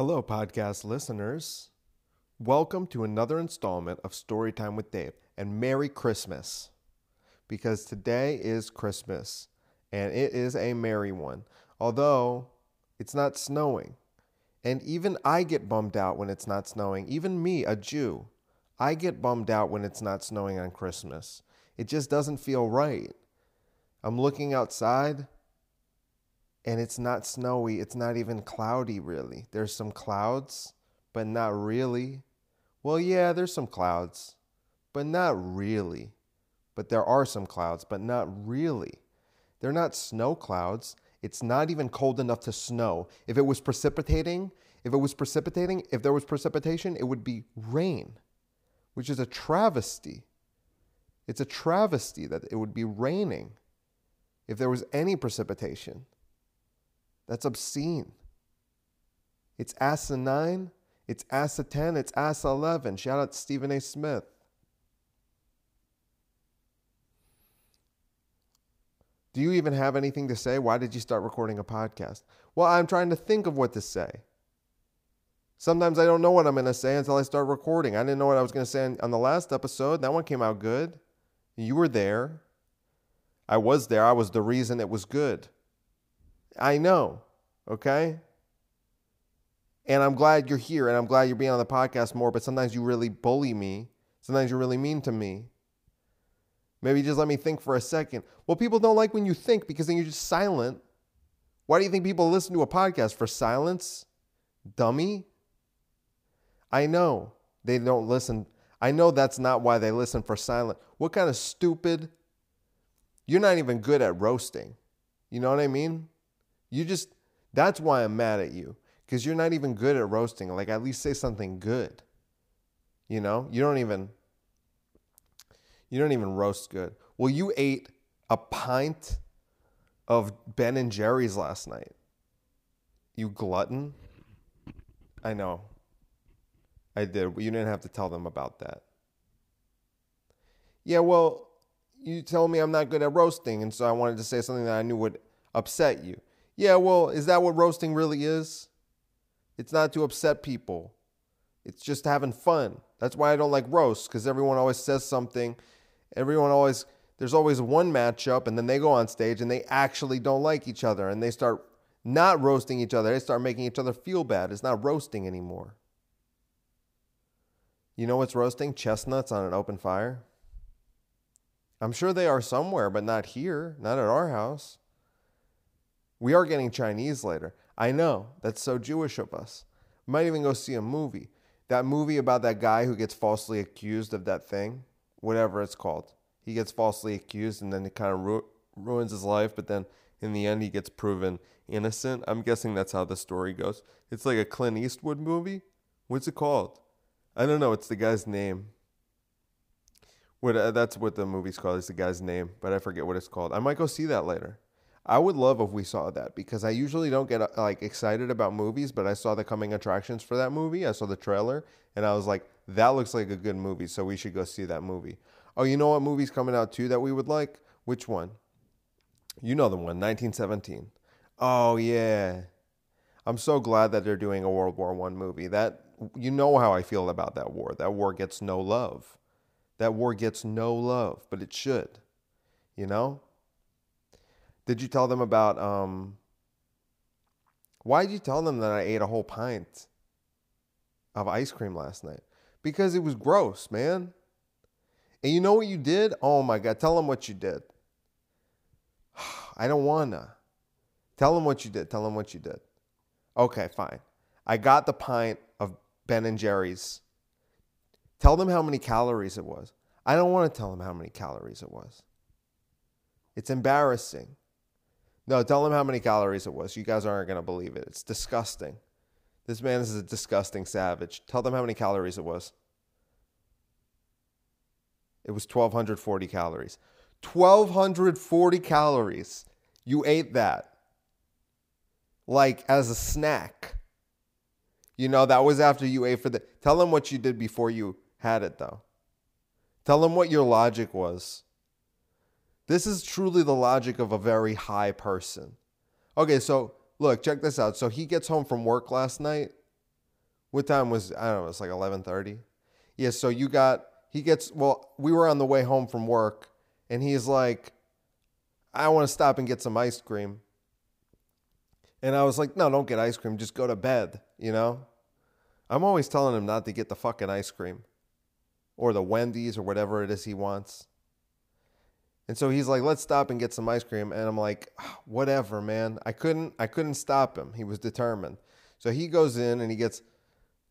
Hello, podcast listeners. Welcome to another installment of Storytime with Dave, and Merry Christmas. Because today is Christmas, and it is a merry one, although it's not snowing. And even I get bummed out when it's not snowing. Even me, a Jew, I get bummed out when it's not snowing on Christmas. It just doesn't feel right. I'm looking outside and it's not snowy. It's not even cloudy, really. There's some clouds, but not really. Well, yeah, there's some clouds, but not really. But there are some clouds, but not really. They're not snow clouds. It's not even cold enough to snow. If it was precipitating, if it was precipitating, if there was precipitation, it would be rain, which is a travesty. It's a travesty that it would be raining if there was any precipitation. That's obscene. It's asinine. It's Asa 10. It's Asa 11. Shout out to Stephen A. Smith. Do you even have anything to say? Why did you start recording a podcast? Well, I'm trying to think of what to say. Sometimes I don't know what I'm going to say until I start recording. I didn't know what I was going to say on the last episode. That one came out good. You were there. I was there. I was the reason it was good. I know. Okay? And I'm glad you're here and I'm glad you're being on the podcast more, but sometimes you really bully me. Sometimes you're really mean to me. Maybe just let me think for a second. Well, people don't like when you think because then you're just silent. Why do you think people listen to a podcast? For silence? Dummy? I know they don't listen. I know that's not why they listen for silent. What kind of stupid? You're not even good at roasting. You know what I mean? You just, that's why I'm mad at you because you're not even good at roasting. Like, at least say something good. You know, you don't even, you don't even roast good. Well, you ate a pint of Ben and Jerry's last night. You glutton. I know. I did. You didn't have to tell them about that. Yeah, well, you told me I'm not good at roasting, and so I wanted to say something that I knew would upset you. Yeah, well, is that what roasting really is? It's not to upset people. It's just having fun. That's why I don't like roasts because everyone always says something. Everyone always there's always one matchup and then they go on stage and they actually don't like each other and they start not roasting each other. They start making each other feel bad. It's not roasting anymore. You know what's roasting? Chestnuts on an open fire. I'm sure they are somewhere, but not here, not at our house. We are getting Chinese later. I know. That's so Jewish of us. Might even go see a movie. That movie about that guy who gets falsely accused of that thing, whatever it's called. He gets falsely accused and then it kind of ru- ruins his life, but then in the end he gets proven innocent. I'm guessing that's how the story goes. It's like a Clint Eastwood movie. What's it called? I don't know. It's the guy's name. What uh, that's what the movie's called. It's the guy's name, but I forget what it's called. I might go see that later. I would love if we saw that because I usually don't get uh, like excited about movies, but I saw the coming attractions for that movie. I saw the trailer and I was like, that looks like a good movie, so we should go see that movie. Oh, you know what movie's coming out too that we would like? Which one? You know the one, 1917. Oh yeah. I'm so glad that they're doing a World War 1 movie. That you know how I feel about that war. That war gets no love. That war gets no love, but it should. You know? Did you tell them about um why did you tell them that I ate a whole pint of ice cream last night? Because it was gross, man. And you know what you did? Oh my god, tell them what you did. I don't wanna. Tell them what you did. Tell them what you did. Okay, fine. I got the pint of Ben and Jerry's. Tell them how many calories it was. I don't want to tell them how many calories it was. It's embarrassing. No, tell them how many calories it was. You guys aren't going to believe it. It's disgusting. This man is a disgusting savage. Tell them how many calories it was. It was 1,240 calories. 1,240 calories. You ate that. Like as a snack. You know, that was after you ate for the. Tell them what you did before you had it, though. Tell them what your logic was. This is truly the logic of a very high person. Okay, so look, check this out. So he gets home from work last night What time was I don't know, it's like 11:30. Yeah, so you got he gets well, we were on the way home from work and he's like I want to stop and get some ice cream. And I was like, "No, don't get ice cream, just go to bed," you know? I'm always telling him not to get the fucking ice cream or the Wendy's or whatever it is he wants. And so he's like, "Let's stop and get some ice cream." And I'm like, ah, "Whatever, man." I couldn't I couldn't stop him. He was determined. So he goes in and he gets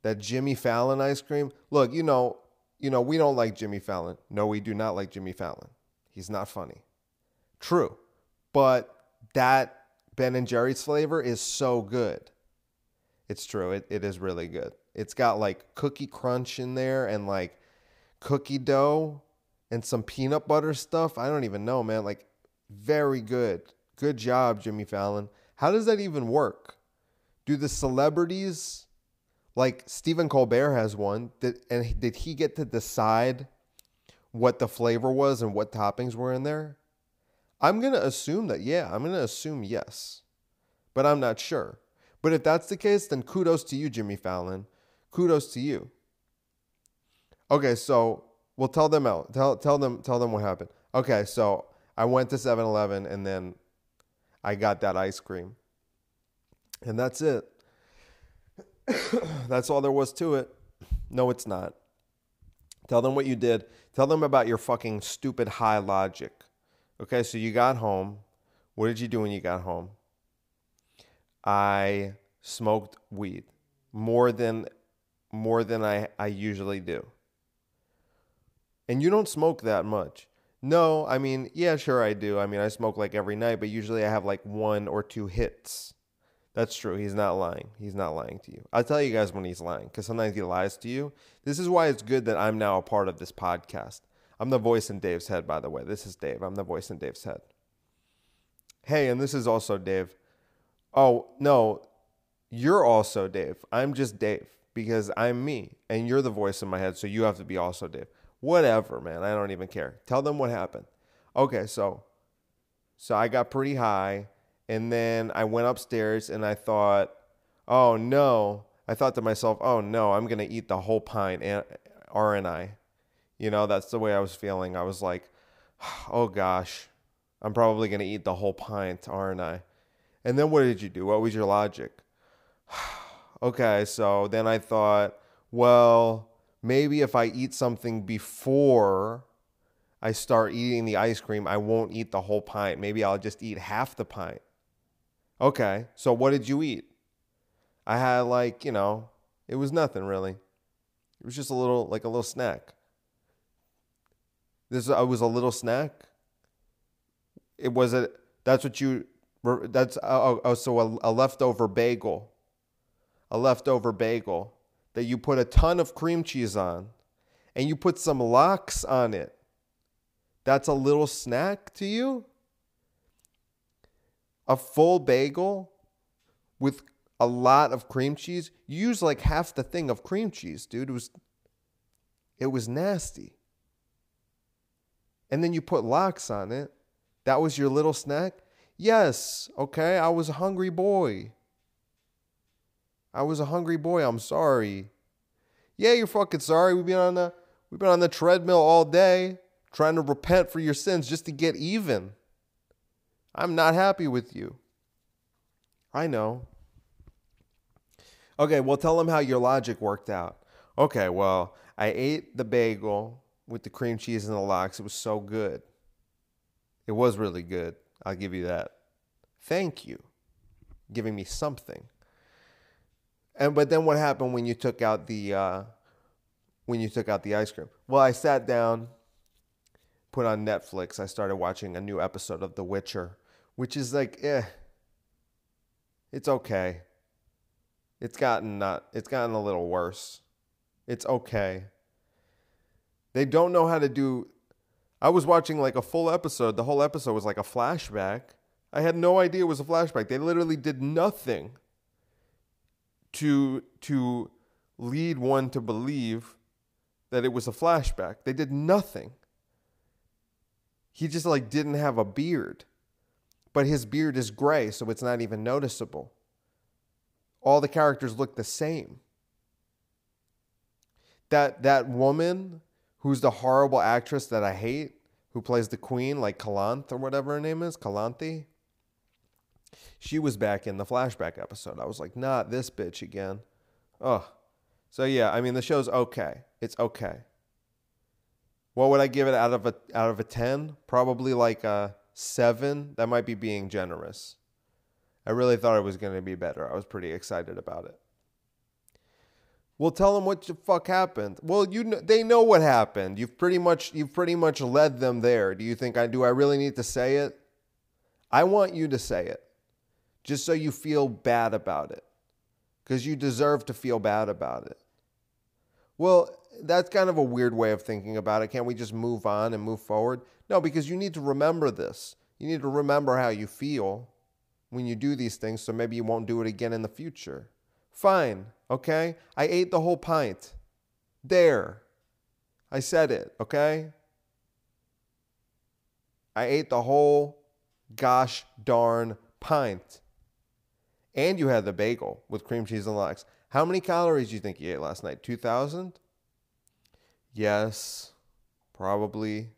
that Jimmy Fallon ice cream. Look, you know, you know, we don't like Jimmy Fallon. No, we do not like Jimmy Fallon. He's not funny. True. But that Ben and Jerry's flavor is so good. It's true. It, it is really good. It's got like cookie crunch in there and like cookie dough and some peanut butter stuff. I don't even know, man. Like, very good. Good job, Jimmy Fallon. How does that even work? Do the celebrities like Stephen Colbert has one. Did, and did he get to decide what the flavor was and what toppings were in there? I'm going to assume that, yeah, I'm going to assume yes, but I'm not sure. But if that's the case, then kudos to you, Jimmy Fallon. Kudos to you. Okay, so we'll tell them out. Tell, tell them tell them what happened. Okay, so I went to 7-Eleven and then I got that ice cream. And that's it. That's all there was to it. No, it's not. Tell them what you did. Tell them about your fucking stupid high logic. Okay, so you got home. What did you do when you got home? I smoked weed more than more than I, I usually do. And you don't smoke that much. No, I mean, yeah, sure I do. I mean, I smoke like every night, but usually I have like one or two hits. That's true. He's not lying. He's not lying to you. I'll tell you guys when he's lying because sometimes he lies to you. This is why it's good that I'm now a part of this podcast. I'm the voice in Dave's head, by the way. This is Dave. I'm the voice in Dave's head. Hey, and this is also Dave. Oh, no, you're also Dave. I'm just Dave because I'm me and you're the voice in my head. So you have to be also Dave. Whatever, man. I don't even care. Tell them what happened. Okay, so so I got pretty high and then I went upstairs and I thought, oh no. I thought to myself, oh no, I'm going to eat the whole pint, eh, aren't I? You know, that's the way I was feeling. I was like, oh gosh, I'm probably going to eat the whole pint, aren't I? And then what did you do? What was your logic? okay, so then I thought, well, maybe if I eat something before I start eating the ice cream, I won't eat the whole pint. Maybe I'll just eat half the pint. Okay, so what did you eat? I had like, you know, it was nothing really. It was just a little, like a little snack. This I was a little snack. It was a. That's what you. That's uh, oh, oh so a, a leftover bagel. A leftover bagel that you put a ton of cream cheese on, and you put some lox on it. That's a little snack to you a full bagel with a lot of cream cheese. You use like half the thing of cream cheese, dude. It was it was nasty. And then you put lox on it. That was your little snack? Yes, okay. I was a hungry boy. I was a hungry boy. I'm sorry. Yeah, you're fucking sorry. We've been on the we've been on the treadmill all day trying to repent for your sins just to get even. I'm not happy with you. I know. Okay, well, tell them how your logic worked out. Okay, well, I ate the bagel with the cream cheese and the lox. It was so good. It was really good. I'll give you that. Thank you. Giving me something. And but then what happened when you took out the uh, when you took out the ice cream? Well, I sat down put on Netflix, I started watching a new episode of The Witcher, which is like, eh, it's okay. It's gotten not, it's gotten a little worse. It's okay. They don't know how to do. I was watching like a full episode. The whole episode was like a flashback. I had no idea it was a flashback. They literally did nothing to to lead one to believe that it was a flashback. They did nothing. He just like didn't have a beard. But his beard is gray, so it's not even noticeable. All the characters look the same. That that woman who's the horrible actress that I hate, who plays the queen, like Kalanth or whatever her name is, Calanthe. She was back in the flashback episode. I was like, not this bitch again. Oh. So yeah, I mean the show's okay. It's okay. What would I give it out of a out of a 10? Probably like a 7. That might be being generous. I really thought it was going to be better. I was pretty excited about it. Well, tell them what the fuck happened. Well, you know, they know what happened. You've pretty much you've pretty much led them there. Do you think I do? I really need to say it. I want you to say it, just so you feel bad about it, because you deserve to feel bad about it. Well, that's kind of a weird way of thinking about it. Can't we just move on and move forward? No, because you need to remember this. You need to remember how you feel when you do these things, so maybe you won't do it again in the future. Fine, okay? I ate the whole pint. There. I said it, okay? I ate the whole gosh darn pint. And you had the bagel with cream cheese and lox. How many calories do you think you ate last night? 2,000? Yes, probably.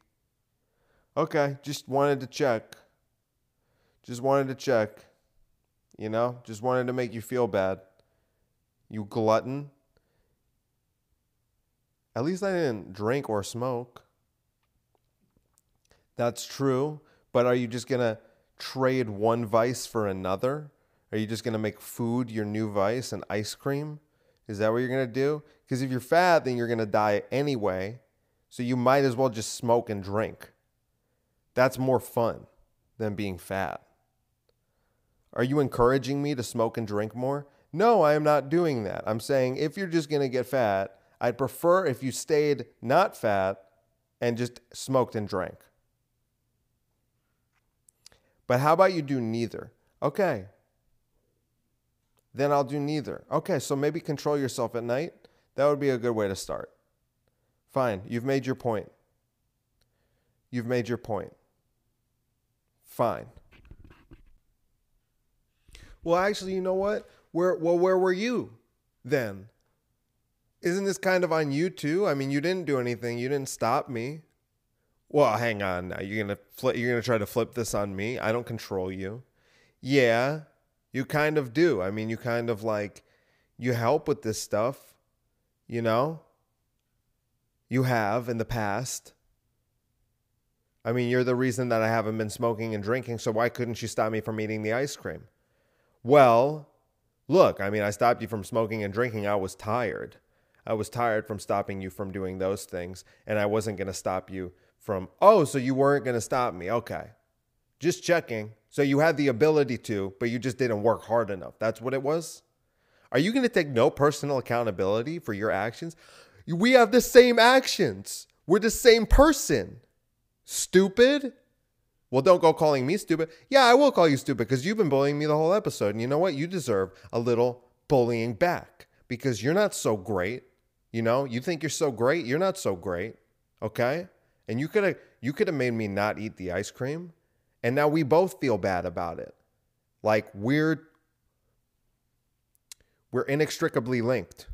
Okay, just wanted to check. Just wanted to check. You know, just wanted to make you feel bad you glutton. At least I didn't drink or smoke. That's true. But are you just going to trade one vice for another? Are you just going to make food your new vice and ice cream? Is that what you're going to do? Because if you're fat, then you're going to die anyway. So you might as well just smoke and drink. That's more fun than being fat. Are you encouraging me to smoke and drink more? No, I am not doing that. I'm saying if you're just going to get fat, I'd prefer if you stayed not fat and just smoked and drank. But how about you do neither? Okay. Then I'll do neither. Okay, so maybe control yourself at night. That would be a good way to start. Fine, you've made your point. You've made your point. Fine. Well, actually, you know what? where well where were you then? Isn't this kind of on you too? I mean, you didn't do anything. You didn't stop me. Well, hang on now. You're gonna flip. You're gonna try to flip this on me. I don't control you. Yeah, you kind of do. I mean, you kind of like you help with this stuff. You know. You have in the past. I mean, you're the reason that I haven't been smoking and drinking. So why couldn't you stop me from eating the ice cream? Well, Look, I mean, I stopped you from smoking and drinking. I was tired. I was tired from stopping you from doing those things. And I wasn't going to stop you from, oh, so you weren't going to stop me. Okay. Just checking. So you had the ability to, but you just didn't work hard enough. That's what it was? Are you going to take no personal accountability for your actions? We have the same actions. We're the same person. Stupid. Well, don't go calling me stupid. Yeah, I will call you stupid because you've been bullying me the whole episode. And you know what? You deserve a little bullying back because you're not so great. You know, you think you're so great. You're not so great. Okay. And you could have you could have made me not eat the ice cream. And now we both feel bad about it. Like we're we're inextricably linked.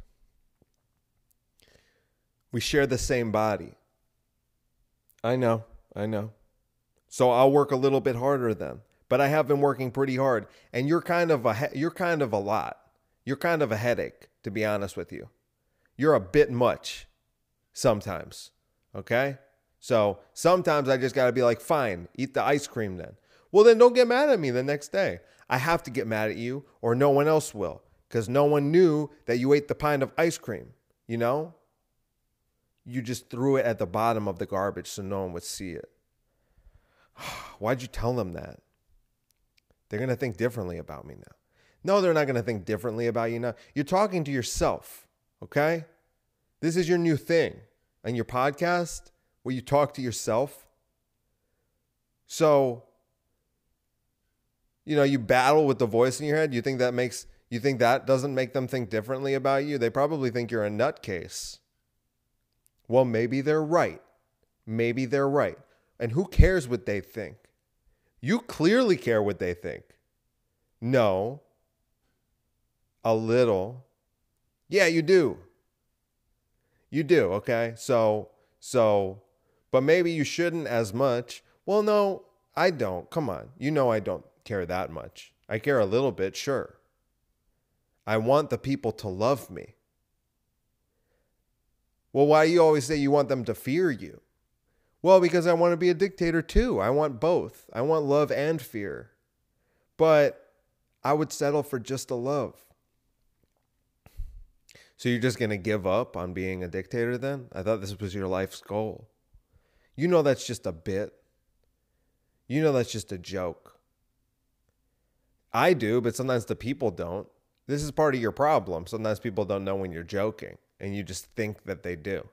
We share the same body. I know. I know. So I'll work a little bit harder then. But I have been working pretty hard, and you're kind of a you're kind of a lot. You're kind of a headache, to be honest with you. You're a bit much sometimes. Okay? So sometimes I just got to be like, fine, eat the ice cream then. Well, then don't get mad at me the next day. I have to get mad at you, or no one else will, because no one knew that you ate the pint of ice cream. You know? You just threw it at the bottom of the garbage so no one would see it. Why'd you tell them that? They're going to think differently about me now. No, they're not going to think differently about you now. You're talking to yourself, okay? This is your new thing and your podcast where you talk to yourself. So, you know, you battle with the voice in your head. You think that makes you think that doesn't make them think differently about you? They probably think you're a nutcase. Well, maybe they're right. Maybe they're right. And who cares what they think? You clearly care what they think. No. A little. Yeah, you do. You do, okay? So, so, but maybe you shouldn't as much. Well, no, I don't. Come on. You know I don't care that much. I care a little bit, sure. I want the people to love me. Well, why do you always say you want them to fear you? Well, because I want to be a dictator too. I want both. I want love and fear. But I would settle for just a love. So you're just going to give up on being a dictator then? I thought this was your life's goal. You know that's just a bit. You know that's just a joke. I do, but sometimes the people don't. This is part of your problem. Sometimes people don't know when you're joking and you just think that they do.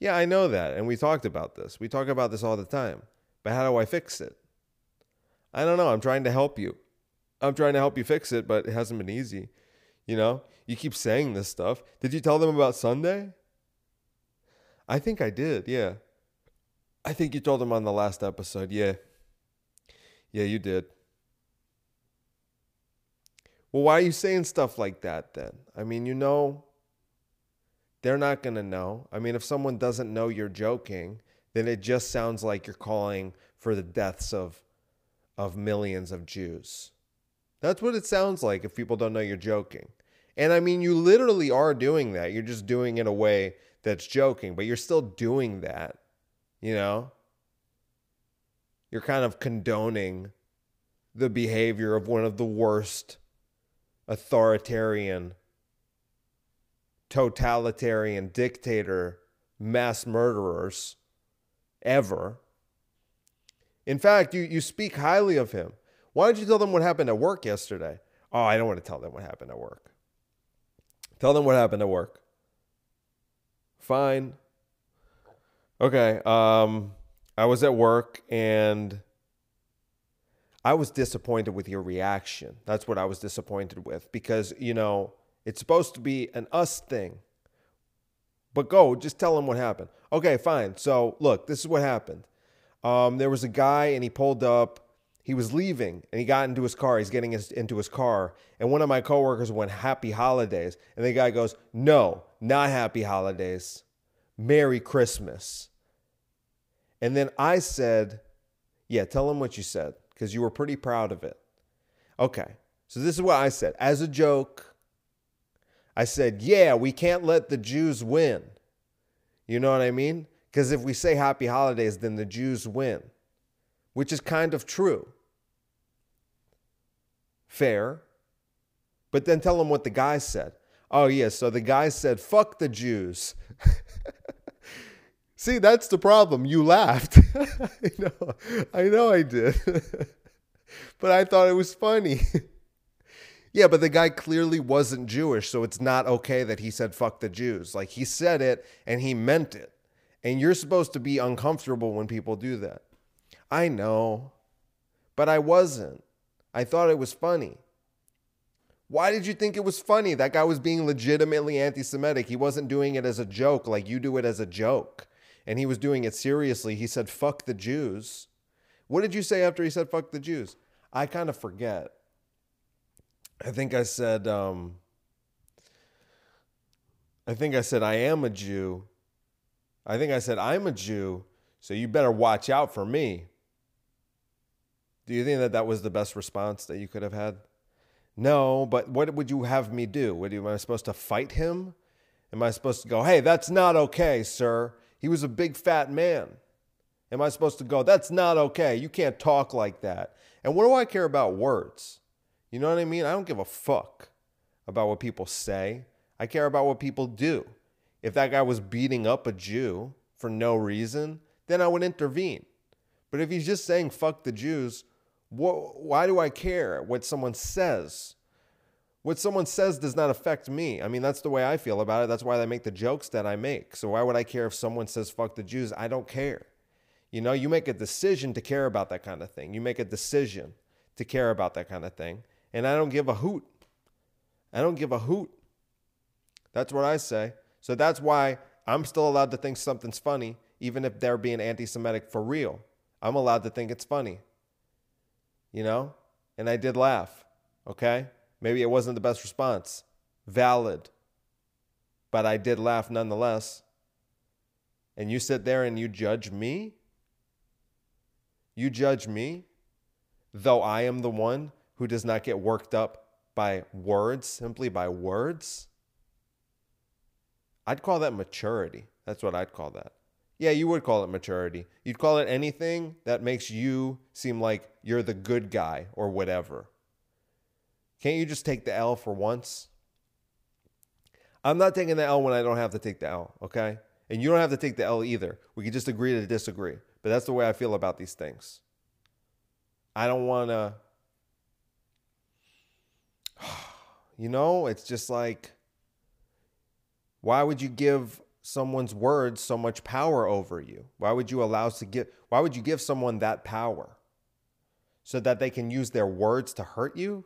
Yeah, I know that. And we talked about this. We talk about this all the time. But how do I fix it? I don't know. I'm trying to help you. I'm trying to help you fix it, but it hasn't been easy. You know, you keep saying this stuff. Did you tell them about Sunday? I think I did. Yeah. I think you told him on the last episode. Yeah. Yeah, you did. Well, why are you saying stuff like that then? I mean, you know, they're not going to know. I mean, if someone doesn't know you're joking, then it just sounds like you're calling for the deaths of of millions of Jews. That's what it sounds like if people don't know you're joking. And I mean, you literally are doing that. You're just doing it in a way that's joking, but you're still doing that, you know? You're kind of condoning the behavior of one of the worst authoritarian totalitarian dictator mass murderers ever. In fact, you, you speak highly of him. Why don't you tell them what happened at work yesterday? Oh, I don't want to tell them what happened at work. Tell them what happened at work. Fine. Okay. Um, I was at work and I was disappointed with your reaction. That's what I was disappointed with because, you know, it's supposed to be an us thing. But go, just tell him what happened. Okay, fine. So, look, this is what happened. Um, there was a guy and he pulled up. He was leaving and he got into his car. He's getting his, into his car. And one of my coworkers went, Happy holidays. And the guy goes, No, not happy holidays. Merry Christmas. And then I said, Yeah, tell him what you said because you were pretty proud of it. Okay, so this is what I said as a joke. I said, yeah, we can't let the Jews win. You know what I mean? Because if we say happy holidays, then the Jews win, which is kind of true. Fair. But then tell them what the guy said. Oh, yeah, so the guy said, fuck the Jews. See, that's the problem. You laughed. I know, I know I did. but I thought it was funny. Yeah, but the guy clearly wasn't Jewish, so it's not okay that he said fuck the Jews. Like he said it and he meant it. And you're supposed to be uncomfortable when people do that. I know, but I wasn't. I thought it was funny. Why did you think it was funny? That guy was being legitimately anti Semitic. He wasn't doing it as a joke like you do it as a joke. And he was doing it seriously. He said, fuck the Jews. What did you say after he said, fuck the Jews? I kind of forget. I think I said, um, I think I said, I am a Jew. I think I said, I'm a Jew, so you better watch out for me. Do you think that that was the best response that you could have had? No, but what would you have me do? What, am I supposed to fight him? Am I supposed to go, hey, that's not okay, sir? He was a big fat man. Am I supposed to go, that's not okay? You can't talk like that. And what do I care about words? You know what I mean? I don't give a fuck about what people say. I care about what people do. If that guy was beating up a Jew for no reason, then I would intervene. But if he's just saying fuck the Jews, wh- why do I care what someone says? What someone says does not affect me. I mean, that's the way I feel about it. That's why I make the jokes that I make. So why would I care if someone says fuck the Jews? I don't care. You know, you make a decision to care about that kind of thing. You make a decision to care about that kind of thing and I don't give a hoot. I don't give a hoot. That's what I say. So that's why I'm still allowed to think something's funny, even if they're being anti Semitic for real. I'm allowed to think it's funny. You know? And I did laugh. Okay? Maybe it wasn't the best response. Valid. But I did laugh nonetheless. and you sit there and you judge me? You judge me, though I am the one who does not get worked up by words, simply by words? I'd call that maturity. That's what I'd call that. Yeah, you would call it maturity. You'd call it anything that makes you seem like you're the good guy or whatever. Can't you just take the L for once? I'm not taking the L when I don't have to take the L, okay? And you don't have to take the L either. We can just agree to disagree. But that's the way I feel about these things. I don't want to. You know, it's just like, why would you give someone's words so much power over you? Why would you allow to give why would you give someone that power? So that they can use their words to hurt you?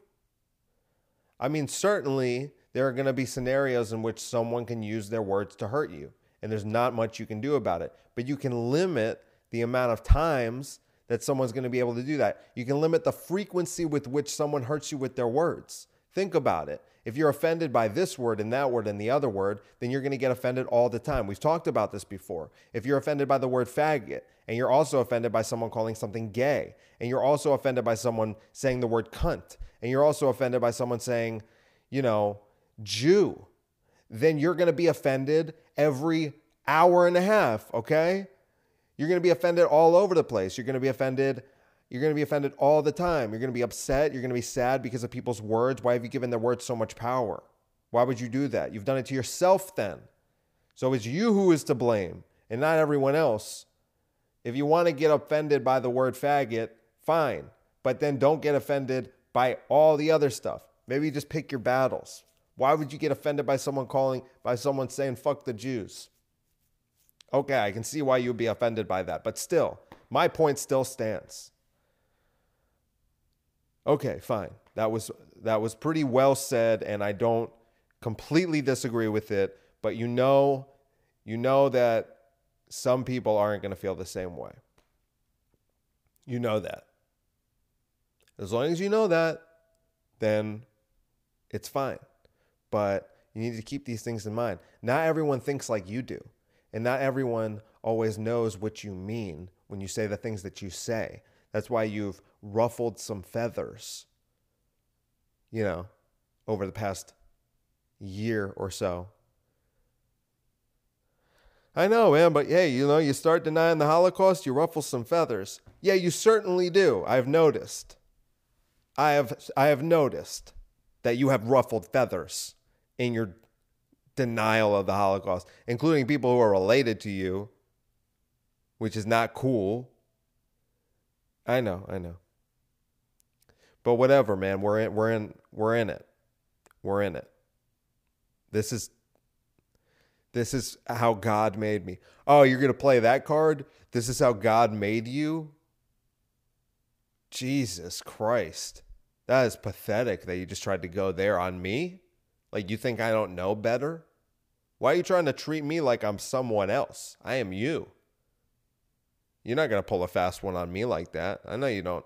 I mean, certainly there are going to be scenarios in which someone can use their words to hurt you, and there's not much you can do about it. But you can limit the amount of times that someone's going to be able to do that. You can limit the frequency with which someone hurts you with their words. Think about it. If you're offended by this word and that word and the other word, then you're going to get offended all the time. We've talked about this before. If you're offended by the word faggot and you're also offended by someone calling something gay and you're also offended by someone saying the word cunt and you're also offended by someone saying, you know, Jew, then you're going to be offended every hour and a half, okay? You're going to be offended all over the place. You're going to be offended you're going to be offended all the time. You're going to be upset. You're going to be sad because of people's words. Why have you given their words so much power? Why would you do that? You've done it to yourself then. So it's you who is to blame and not everyone else. If you want to get offended by the word faggot, fine. But then don't get offended by all the other stuff. Maybe just pick your battles. Why would you get offended by someone calling, by someone saying, fuck the Jews? Okay, I can see why you'd be offended by that. But still, my point still stands. Okay, fine. That was that was pretty well said and I don't completely disagree with it, but you know you know that some people aren't going to feel the same way. You know that. As long as you know that, then it's fine. But you need to keep these things in mind. Not everyone thinks like you do, and not everyone always knows what you mean when you say the things that you say. That's why you've ruffled some feathers, you know, over the past year or so. I know, man, but hey, you know, you start denying the Holocaust, you ruffle some feathers. Yeah, you certainly do. I've noticed. I have I have noticed that you have ruffled feathers in your denial of the Holocaust, including people who are related to you, which is not cool. I know, I know. But whatever, man. We're in we're in we're in it. We're in it. This is this is how God made me. Oh, you're to play that card? This is how God made you? Jesus Christ. That is pathetic that you just tried to go there on me. Like you think I don't know better? Why are you trying to treat me like I'm someone else? I am you. You're not going to pull a fast one on me like that. I know you don't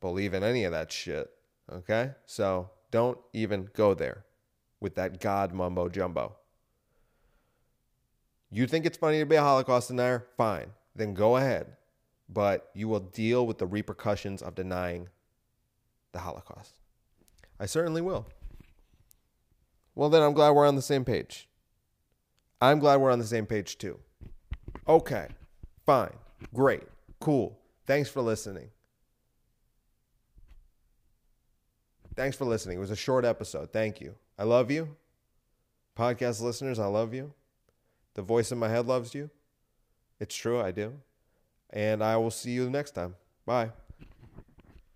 believe in any of that shit. Okay? So don't even go there with that God mumbo jumbo. You think it's funny to be a Holocaust denier? Fine. Then go ahead. But you will deal with the repercussions of denying the Holocaust. I certainly will. Well, then I'm glad we're on the same page. I'm glad we're on the same page too. Okay, fine, great, cool. Thanks for listening. Thanks for listening. It was a short episode. Thank you. I love you. Podcast listeners, I love you. The voice in my head loves you. It's true, I do. And I will see you next time. Bye.